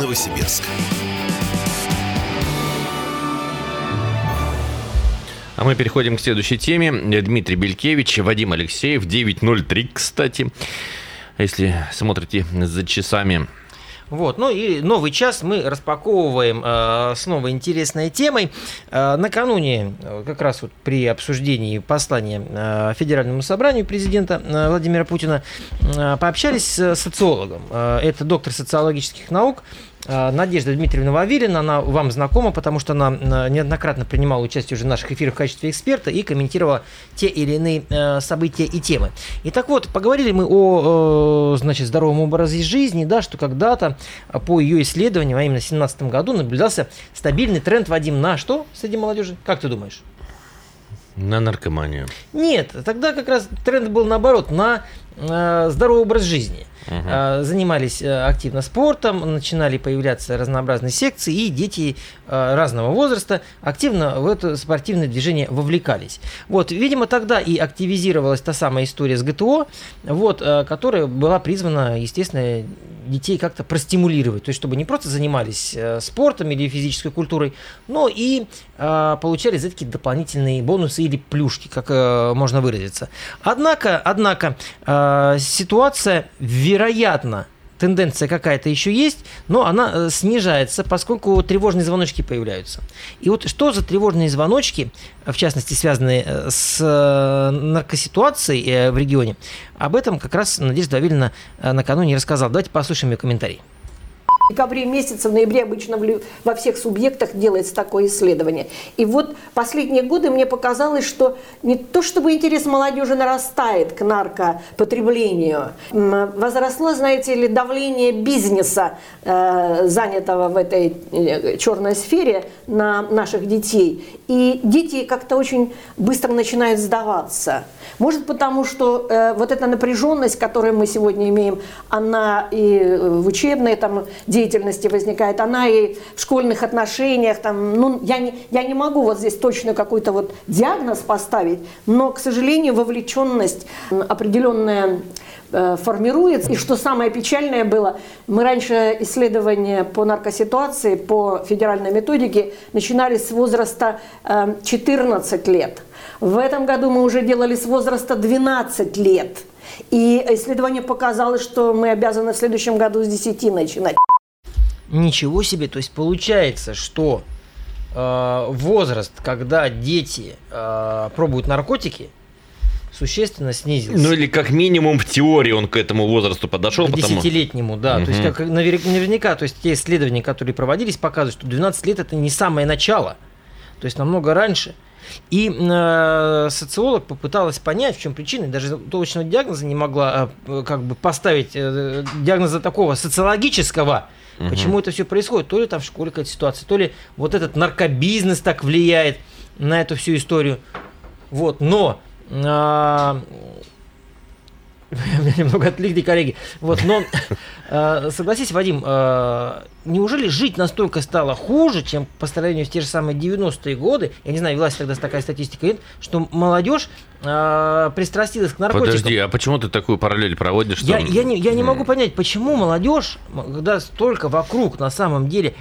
Новосибирск. А мы переходим к следующей теме. Дмитрий Белькевич, Вадим Алексеев, 9.03, кстати. Если смотрите за часами вот, ну и новый час мы распаковываем э, с новой интересной темой. Э, накануне, э, как раз вот при обсуждении послания э, Федеральному собранию президента э, Владимира Путина, э, пообщались с социологом. Э, это доктор социологических наук Э, Надежда Дмитриевна Вавилина, она вам знакома, потому что она неоднократно принимала участие уже в наших эфирах в качестве эксперта и комментировала те или иные э, события и темы. И так вот, поговорили мы о, значит, здоровом образе жизни, да, что когда-то по ее исследованиям, а именно в 2017 году, наблюдался стабильный тренд, Вадим, на что среди молодежи? Как ты думаешь? На наркоманию. Нет, тогда как раз тренд был наоборот, на здоровый образ жизни угу. занимались э, активно спортом, начинали появляться разнообразные секции, и дети э, разного возраста активно в это спортивное движение вовлекались. Вот, видимо, тогда и активизировалась та самая история с ГТО, вот, которая была призвана, естественно, детей как-то простимулировать, то есть чтобы не просто занимались спортом или физической культурой, но и получали за такие дополнительные бонусы или плюшки, как можно выразиться. Однако, однако ситуация вероятно тенденция какая-то еще есть, но она э, снижается, поскольку тревожные звоночки появляются. И вот что за тревожные звоночки, в частности, связанные э, с э, наркоситуацией в регионе, об этом как раз Надежда Давильевна накануне рассказала. Давайте послушаем ее комментарий декабре месяце, в ноябре обычно во всех субъектах делается такое исследование. И вот последние годы мне показалось, что не то чтобы интерес молодежи нарастает к наркопотреблению, возросло, знаете ли, давление бизнеса, э, занятого в этой э, черной сфере, на наших детей. И дети как-то очень быстро начинают сдаваться. Может потому, что э, вот эта напряженность, которую мы сегодня имеем, она и в учебной там, возникает, она и в школьных отношениях. Там, ну, я, не, я не могу вот здесь точно какой-то вот диагноз поставить, но, к сожалению, вовлеченность определенная э, формируется. И что самое печальное было, мы раньше исследования по наркоситуации, по федеральной методике начинали с возраста 14 э, лет. В этом году мы уже делали с возраста 12 лет. И исследование показало, что мы обязаны в следующем году с 10 начинать. Ничего себе, то есть получается, что э, возраст, когда дети э, пробуют наркотики, существенно снизился. Ну или как минимум в теории он к этому возрасту подошел. К десятилетнему, потому... да. Угу. То есть как наверняка, то есть те исследования, которые проводились, показывают, что 12 лет это не самое начало. То есть намного раньше. И э, социолог попыталась понять, в чем причина, даже точного диагноза не могла э, как бы поставить э, диагноза такого социологического, угу. почему это все происходит. То ли там в школе какая-то ситуация, то ли вот этот наркобизнес так влияет на эту всю историю. Вот, но э, немного отвлекли коллеги. Вот, но э, согласись, Вадим, э, неужели жить настолько стало хуже, чем по сравнению с те же самые 90-е годы? Я не знаю, велась тогда такая статистика нет, что молодежь э, пристрастилась к наркотикам. Подожди, а почему ты такую параллель проводишь? Что... Я, я, не, я не могу понять, почему молодежь, когда столько вокруг на самом деле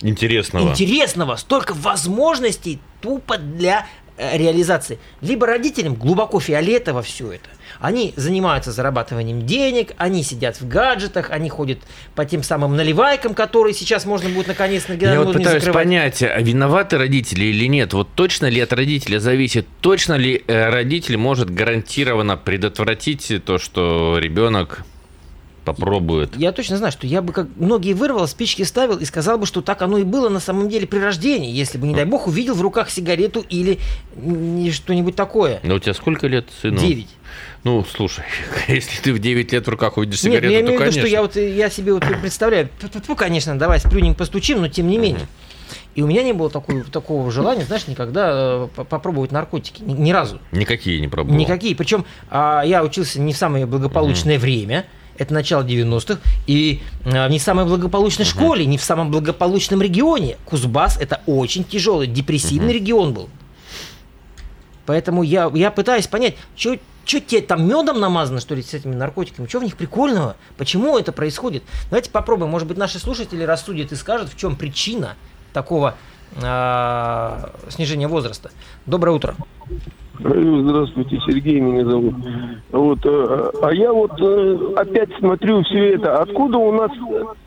интересного, интересного столько возможностей тупо для реализации. Либо родителям глубоко фиолетово все это. Они занимаются зарабатыванием денег, они сидят в гаджетах, они ходят по тем самым наливайкам, которые сейчас можно будет наконец на Я вот пытаюсь закрывать. понять, а виноваты родители или нет. Вот точно ли от родителя зависит, точно ли э, родитель может гарантированно предотвратить то, что ребенок попробует. Я точно знаю, что я бы как многие вырвал, спички ставил и сказал бы, что так оно и было на самом деле при рождении, если бы, не дай бог, увидел в руках сигарету или что-нибудь такое. Но у тебя сколько лет сыну? Девять. Ну, слушай, если ты в 9 лет в руках увидишь сигарету, Нет, я имею то, в виду, что я, вот, я себе вот представляю, ну, конечно, давай сплюнем, постучим, но тем не менее. И у меня не было такой, такого желания, знаешь, никогда э, попробовать наркотики. Ни, ни разу. Никакие не пробовал? Никакие. Причем а, я учился не в самое благополучное угу. время это начало 90-х, и э, не в самой благополучной uh-huh. школе, не в самом благополучном регионе. Кузбасс – это очень тяжелый, депрессивный uh-huh. регион был. Поэтому я, я пытаюсь понять, что что тебе там медом намазано, что ли, с этими наркотиками? Что в них прикольного? Почему это происходит? Давайте попробуем. Может быть, наши слушатели рассудят и скажут, в чем причина такого э, снижения возраста. Доброе утро. Здравствуйте, Сергей меня зовут. Вот, э, а я вот э, опять смотрю все это. Откуда у нас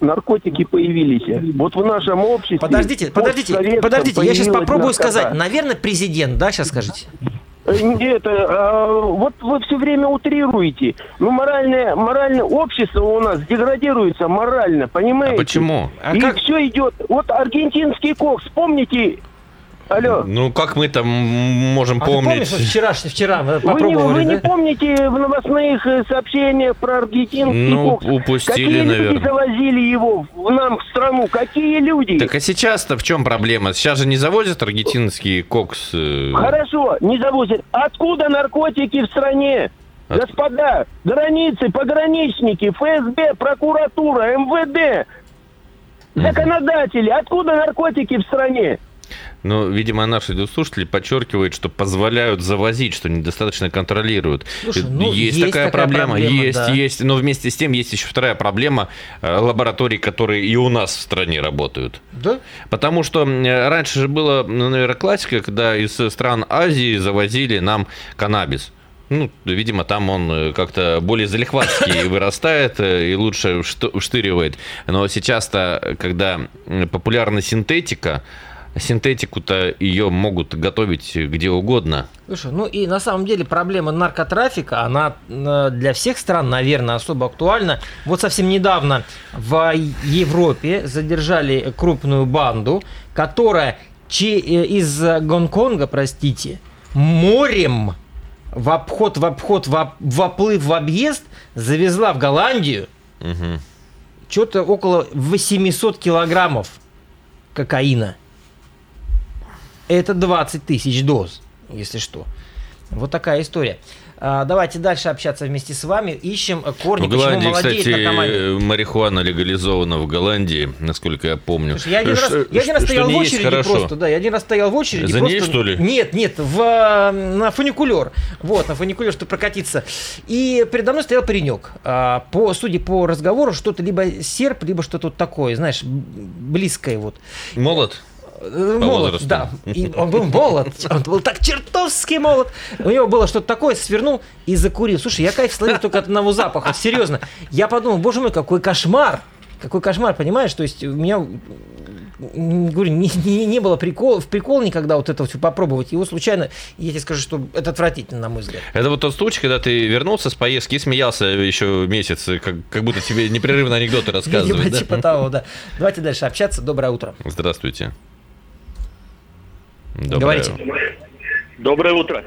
наркотики появились? Вот в нашем обществе. Подождите, подождите, подождите, я сейчас попробую наркота. сказать. Наверное, президент, да, сейчас скажите? Нет, э, а, вот вы все время утрируете. Ну, моральное, моральное общество у нас деградируется морально, понимаете? А почему? А И как? все идет. Вот аргентинский кокс, помните, Алло. Ну, как мы там можем а помнить? Ты помнишь, вчера, вчера вы попробовали, Вы, не, вы да? не помните в новостных э, сообщениях про аргентинский ну, кокс? упустили, Какие наверное. люди завозили его в нам в страну? Какие люди? Так а сейчас-то в чем проблема? Сейчас же не завозят аргентинский кокс? Э? Хорошо, не завозят. Откуда наркотики в стране? От... Господа, границы, пограничники, ФСБ, прокуратура, МВД, законодатели, откуда наркотики в стране? Но, видимо, наши слушатели подчеркивают, что позволяют завозить, что недостаточно контролируют. Слушай, ну, есть, есть такая, такая проблема, проблема есть, да. есть. Но вместе с тем есть еще вторая проблема э, лабораторий, которые и у нас в стране работают. Да? Потому что раньше же было, ну, наверное, классика, когда из стран Азии завозили нам каннабис. Ну, видимо, там он э, как-то более залихватский вырастает э, и лучше штыривает. Но сейчас-то, когда популярна синтетика, синтетику-то ее могут готовить где угодно. Слушай, ну и на самом деле проблема наркотрафика, она э, для всех стран, наверное, особо актуальна. Вот совсем недавно в Европе задержали крупную банду, которая э, из Гонконга, простите, морем в обход, в обход, в, в оплыв, в объезд завезла в Голландию угу. что-то около 800 килограммов кокаина это 20 тысяч доз, если что. Вот такая история. А, давайте дальше общаться вместе с вами. Ищем корни, в Голландии, кстати, марихуана легализована в Голландии, насколько я помню. Слушай, я один раз, я один раз стоял в очереди хорошо. просто, да, я один раз стоял в очереди. За просто, ней, что ли? Нет, нет, в, на фуникулер. Вот, на фуникулер, чтобы прокатиться. И передо мной стоял паренек. А, по, судя по разговору, что-то либо серп, либо что-то такое, знаешь, близкое вот. Молод? По молод, возрасту. да. И он был молод, он был так чертовски молод. У него было что-то такое, свернул и закурил. Слушай, я кайф словил только от одного запаха, серьезно. Я подумал, боже мой, какой кошмар. Какой кошмар, понимаешь? То есть у меня говорю, не, не, не было прикол, в прикол никогда вот это все попробовать. Его случайно, я тебе скажу, что это отвратительно, на мой взгляд. Это вот тот случай, когда ты вернулся с поездки и смеялся еще месяц, как, как будто тебе непрерывно анекдоты рассказывают. Типа того, да. Давайте дальше общаться. Доброе утро. Здравствуйте. Доброе. Говорите. Доброе утро.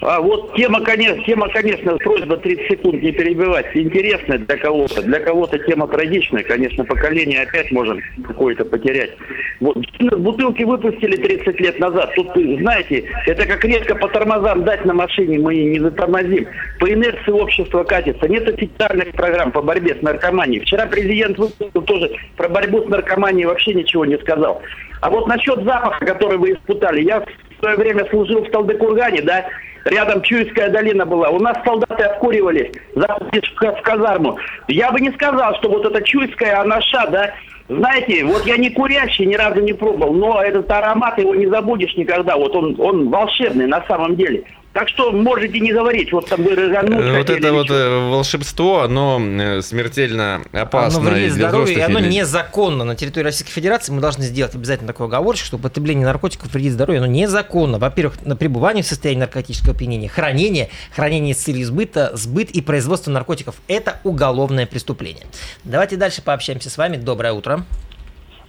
А вот тема, конечно, тема, конечно, просьба 30 секунд не перебивать. Интересная для кого-то. Для кого-то тема трагичная. Конечно, поколение опять можем какое-то потерять. Вот бутылки выпустили 30 лет назад. Тут, знаете, это как редко по тормозам дать на машине, мы не затормозим. По инерции общества катится. Нет официальных программ по борьбе с наркоманией. Вчера президент выпустил тоже про борьбу с наркоманией вообще ничего не сказал. А вот насчет запаха, который вы испытали, я в свое время служил в Талдыкургане, да, рядом Чуйская долина была. У нас солдаты обкуривались, заходишь в казарму. Я бы не сказал, что вот эта Чуйская анаша, да, знаете, вот я не курящий, ни разу не пробовал, но этот аромат его не забудешь никогда. Вот он, он волшебный на самом деле. Так что можете не говорить, вот там вы. Э, вот это вот э, волшебство, оно э, смертельно опасно. Оно вредит здоровью, и оно или... незаконно. На территории Российской Федерации мы должны сделать обязательно такой оговорочек, что употребление наркотиков вредит здоровью, оно незаконно. Во-первых, на пребывание в состоянии наркотического опьянения, хранение, хранение с целью сбыта, сбыт и производство наркотиков – это уголовное преступление. Давайте дальше пообщаемся с вами. Доброе утро.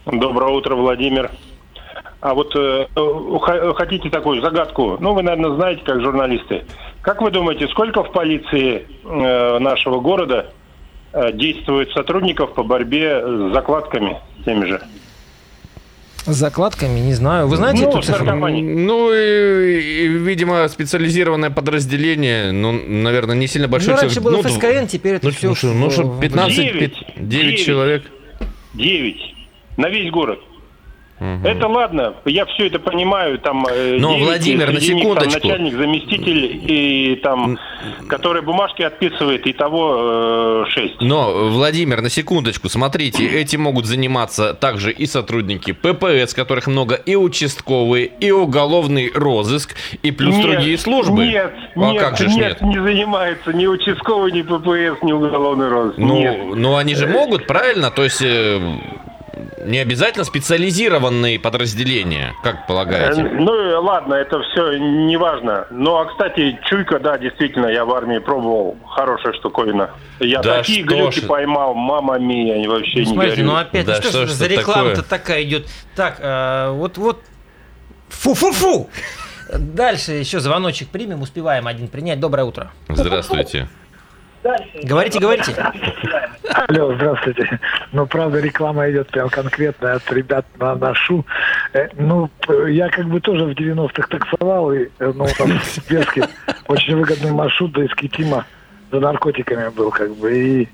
Доброе утро, Владимир. А вот э, хотите такую загадку? Ну, вы, наверное, знаете, как журналисты. Как вы думаете, сколько в полиции э, нашего города э, действует сотрудников по борьбе с закладками теми же? С закладками, не знаю. Вы знаете ну, эту цифру? Ну, и, и, видимо, специализированное подразделение, ну, наверное, не сильно большое. Ну, раньше было ну, ФСКН, теперь это ну, все... Ну, что, 15, 9, 9, 9 человек? 9. На весь город. Это ладно, я все это понимаю, там... э, Но, девять, Владимир, на них там секундочку. начальник, заместитель, и там, который бумажки отписывает, и того э, шесть. Но, Владимир, на секундочку, смотрите, этим могут заниматься также и сотрудники ППС, которых много, и участковые, и уголовный розыск, и плюс Нет, другие службы. Нет, а нет, как же нет, нет? не занимается ни участковый, ни ППС, ни уголовный розыск. нет. Ну, ну, они же могут, правильно? То есть э, не обязательно специализированные подразделения, как Э, полагаете? Ну, э, ладно, это все не важно. Ну, а, кстати, чуйка, да, действительно, я в армии пробовал. Хорошая штуковина. Я Да такие что глюки ж. поймал, мама мия, они вообще Ну, не смотрите, ну опять, Да ну что, что ж за реклама-то такая идет. Так, э, вот, вот, фу-фу-фу. Дальше еще звоночек примем, успеваем один принять. Доброе утро. Здравствуйте. Говорите, говорите. Алло, здравствуйте. Ну, правда, реклама идет прям конкретно от ребят на нашу. Э, ну, я как бы тоже в 90-х таксовал, и, э, ну, нас в очень выгодный маршрут до Искитима за наркотиками был, как бы. И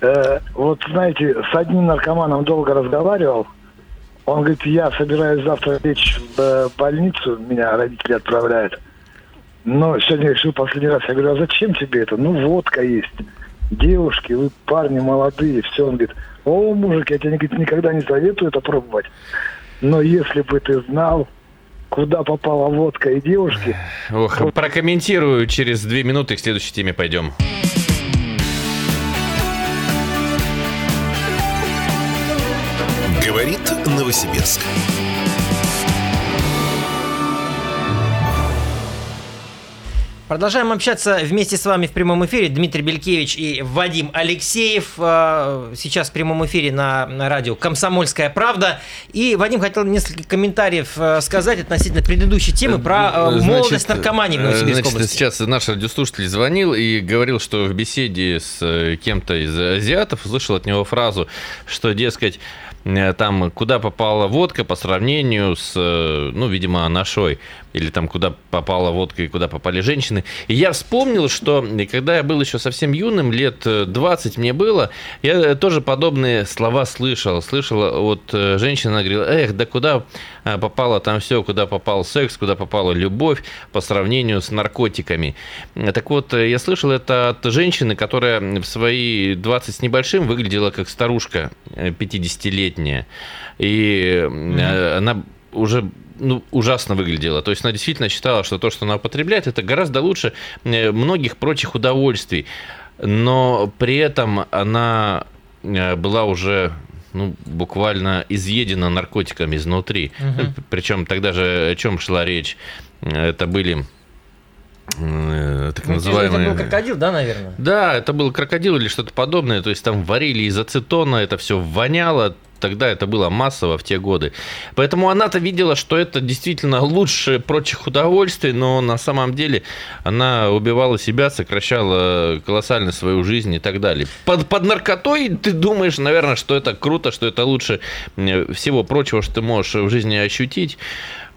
э, вот, знаете, с одним наркоманом долго разговаривал. Он говорит, я собираюсь завтра лечь в э, больницу, меня родители отправляют. Но сегодня решил последний раз. Я говорю, а зачем тебе это? Ну, водка есть. Девушки, вы парни молодые. Все, он говорит, о, мужик, я тебе говорит, никогда не советую это пробовать. Но если бы ты знал, куда попала водка и девушки, Ох, прокомментирую через две минуты, к следующей теме пойдем. Говорит Новосибирск. Продолжаем общаться вместе с вами в прямом эфире. Дмитрий Белькевич и Вадим Алексеев. э, Сейчас в прямом эфире на, на радио «Комсомольская правда». И Вадим хотел несколько комментариев э, сказать относительно предыдущей темы про э, Значит, молодость наркомании в Новосибирской значит, области. сейчас наш радиослушатель звонил и говорил, что в беседе с кем-то из азиатов услышал от него фразу, что, дескать, там, куда попала водка по сравнению с, ну, видимо, нашой, или там, куда попала водка и куда попали женщины. И я вспомнил, что когда я был еще совсем юным, лет э, 20 мне было, я э, тоже подобные слова слышал. Слышал от э, женщины, она говорила, эх, да куда э, попало там все, куда попал секс, куда попала любовь по сравнению с наркотиками. Э, Так вот, э, я слышал это от женщины, которая в свои 20 с небольшим выглядела как старушка э, 50-летняя. И э, она уже ну, ужасно выглядела. То есть она действительно считала, что то, что она употребляет, это гораздо лучше э, многих прочих удовольствий. Но при этом она э, была уже ну, буквально изъедена наркотиками изнутри. Причем тогда же о чем шла речь? Это были э, так Ну, называемые... Это был крокодил, да, наверное? Да, это был крокодил или что-то подобное. То есть там варили из ацетона, это все воняло. Тогда это было массово в те годы. Поэтому она-то видела, что это действительно лучше прочих удовольствий, но на самом деле она убивала себя, сокращала колоссально свою жизнь и так далее. Под, под наркотой ты думаешь, наверное, что это круто, что это лучше э, всего прочего, что ты можешь в жизни ощутить.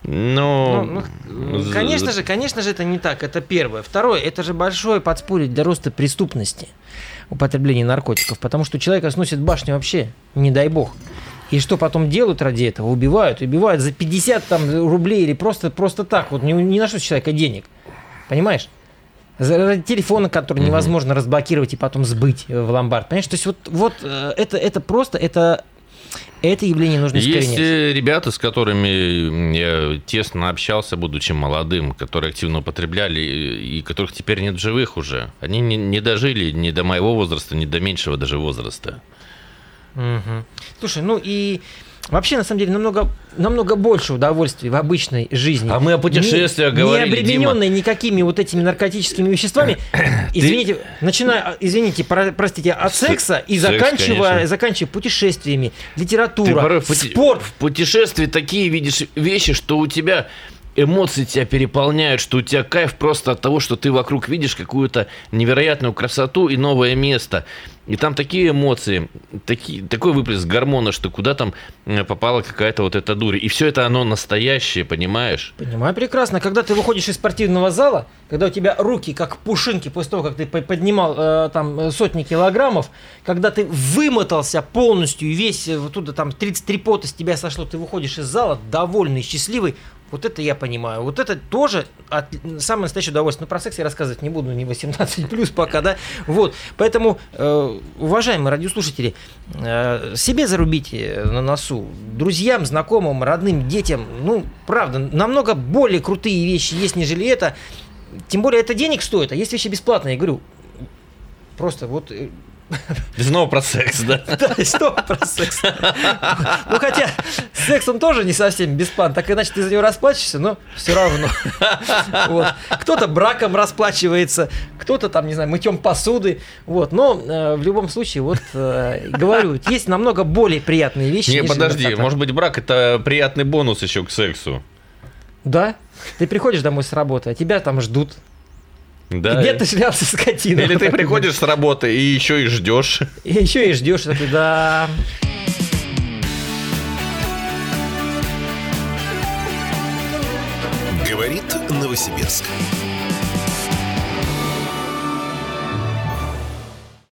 Но... Ну, ну, конечно же, конечно же, это не так. Это первое. Второе, это же большое подспорье для роста преступности употребление наркотиков, потому что человека сносит башню вообще, не дай бог. И что потом делают ради этого? Убивают, убивают за 50 там, рублей или просто, просто так. Вот не, не на что человека денег. Понимаешь? Ради телефона, который невозможно разблокировать и потом сбыть э, в ломбард. Понимаешь? То есть вот, вот э, это, это просто, это, это явление нужно Есть искоренять. э, ребята, с которыми я тесно общался, будучи молодым, которые активно употребляли и и которых теперь нет в живых уже. Они не, не дожили ни до моего возраста, ни до меньшего даже возраста. Мгм. Слушай, ну и вообще, на самом деле, намного, намного больше удовольствий в обычной жизни. А мы о путешествиях не, говорили, Не обремененной никакими вот этими наркотическими веществами. Извините, начиная, извините, про- простите, от С- секса и секс, заканчивая, конечно. заканчивая путешествиями, Ты литература, порой в пути- спорт. В путешествии такие видишь вещи, что у тебя эмоции тебя переполняют, что у тебя кайф просто от того, что ты вокруг видишь какую-то невероятную красоту и новое место. И там такие эмоции, такие, такой выплеск гормона, что куда там э, попала какая-то вот эта дурь. И все это оно настоящее, понимаешь? Понимаю прекрасно. Когда ты выходишь из спортивного зала, когда у тебя руки как пушинки после того, как ты поднимал э, там сотни килограммов, когда ты вымотался полностью весь вот туда там 33 пота с тебя сошло, ты выходишь из зала довольный, счастливый, вот это я понимаю. Вот это тоже от, самое настоящее удовольствие. Но про секс я рассказывать не буду, не 18 плюс пока, да. Вот. Поэтому, э, уважаемые радиослушатели, э, себе зарубите на носу. Друзьям, знакомым, родным, детям. Ну, правда, намного более крутые вещи есть, нежели это. Тем более это денег стоит, а есть вещи бесплатные. Я говорю, просто вот э, Снова про секс, да? Да, и снова про секс. Ну, хотя секс он тоже не совсем бесплатно, так иначе ты за него расплачешься, но все равно. Вот. Кто-то браком расплачивается, кто-то там, не знаю, мытьем посуды. Вот. Но э, в любом случае, вот э, говорю, есть намного более приятные вещи. Не, подожди, наркота. может быть, брак это приятный бонус еще к сексу. Да. Ты приходишь домой с работы, а тебя там ждут. Да. Где ты шлялся скотина? Или ты приходишь с работы и еще и ждешь. И еще и ждешь, такой, да. Говорит Новосибирск.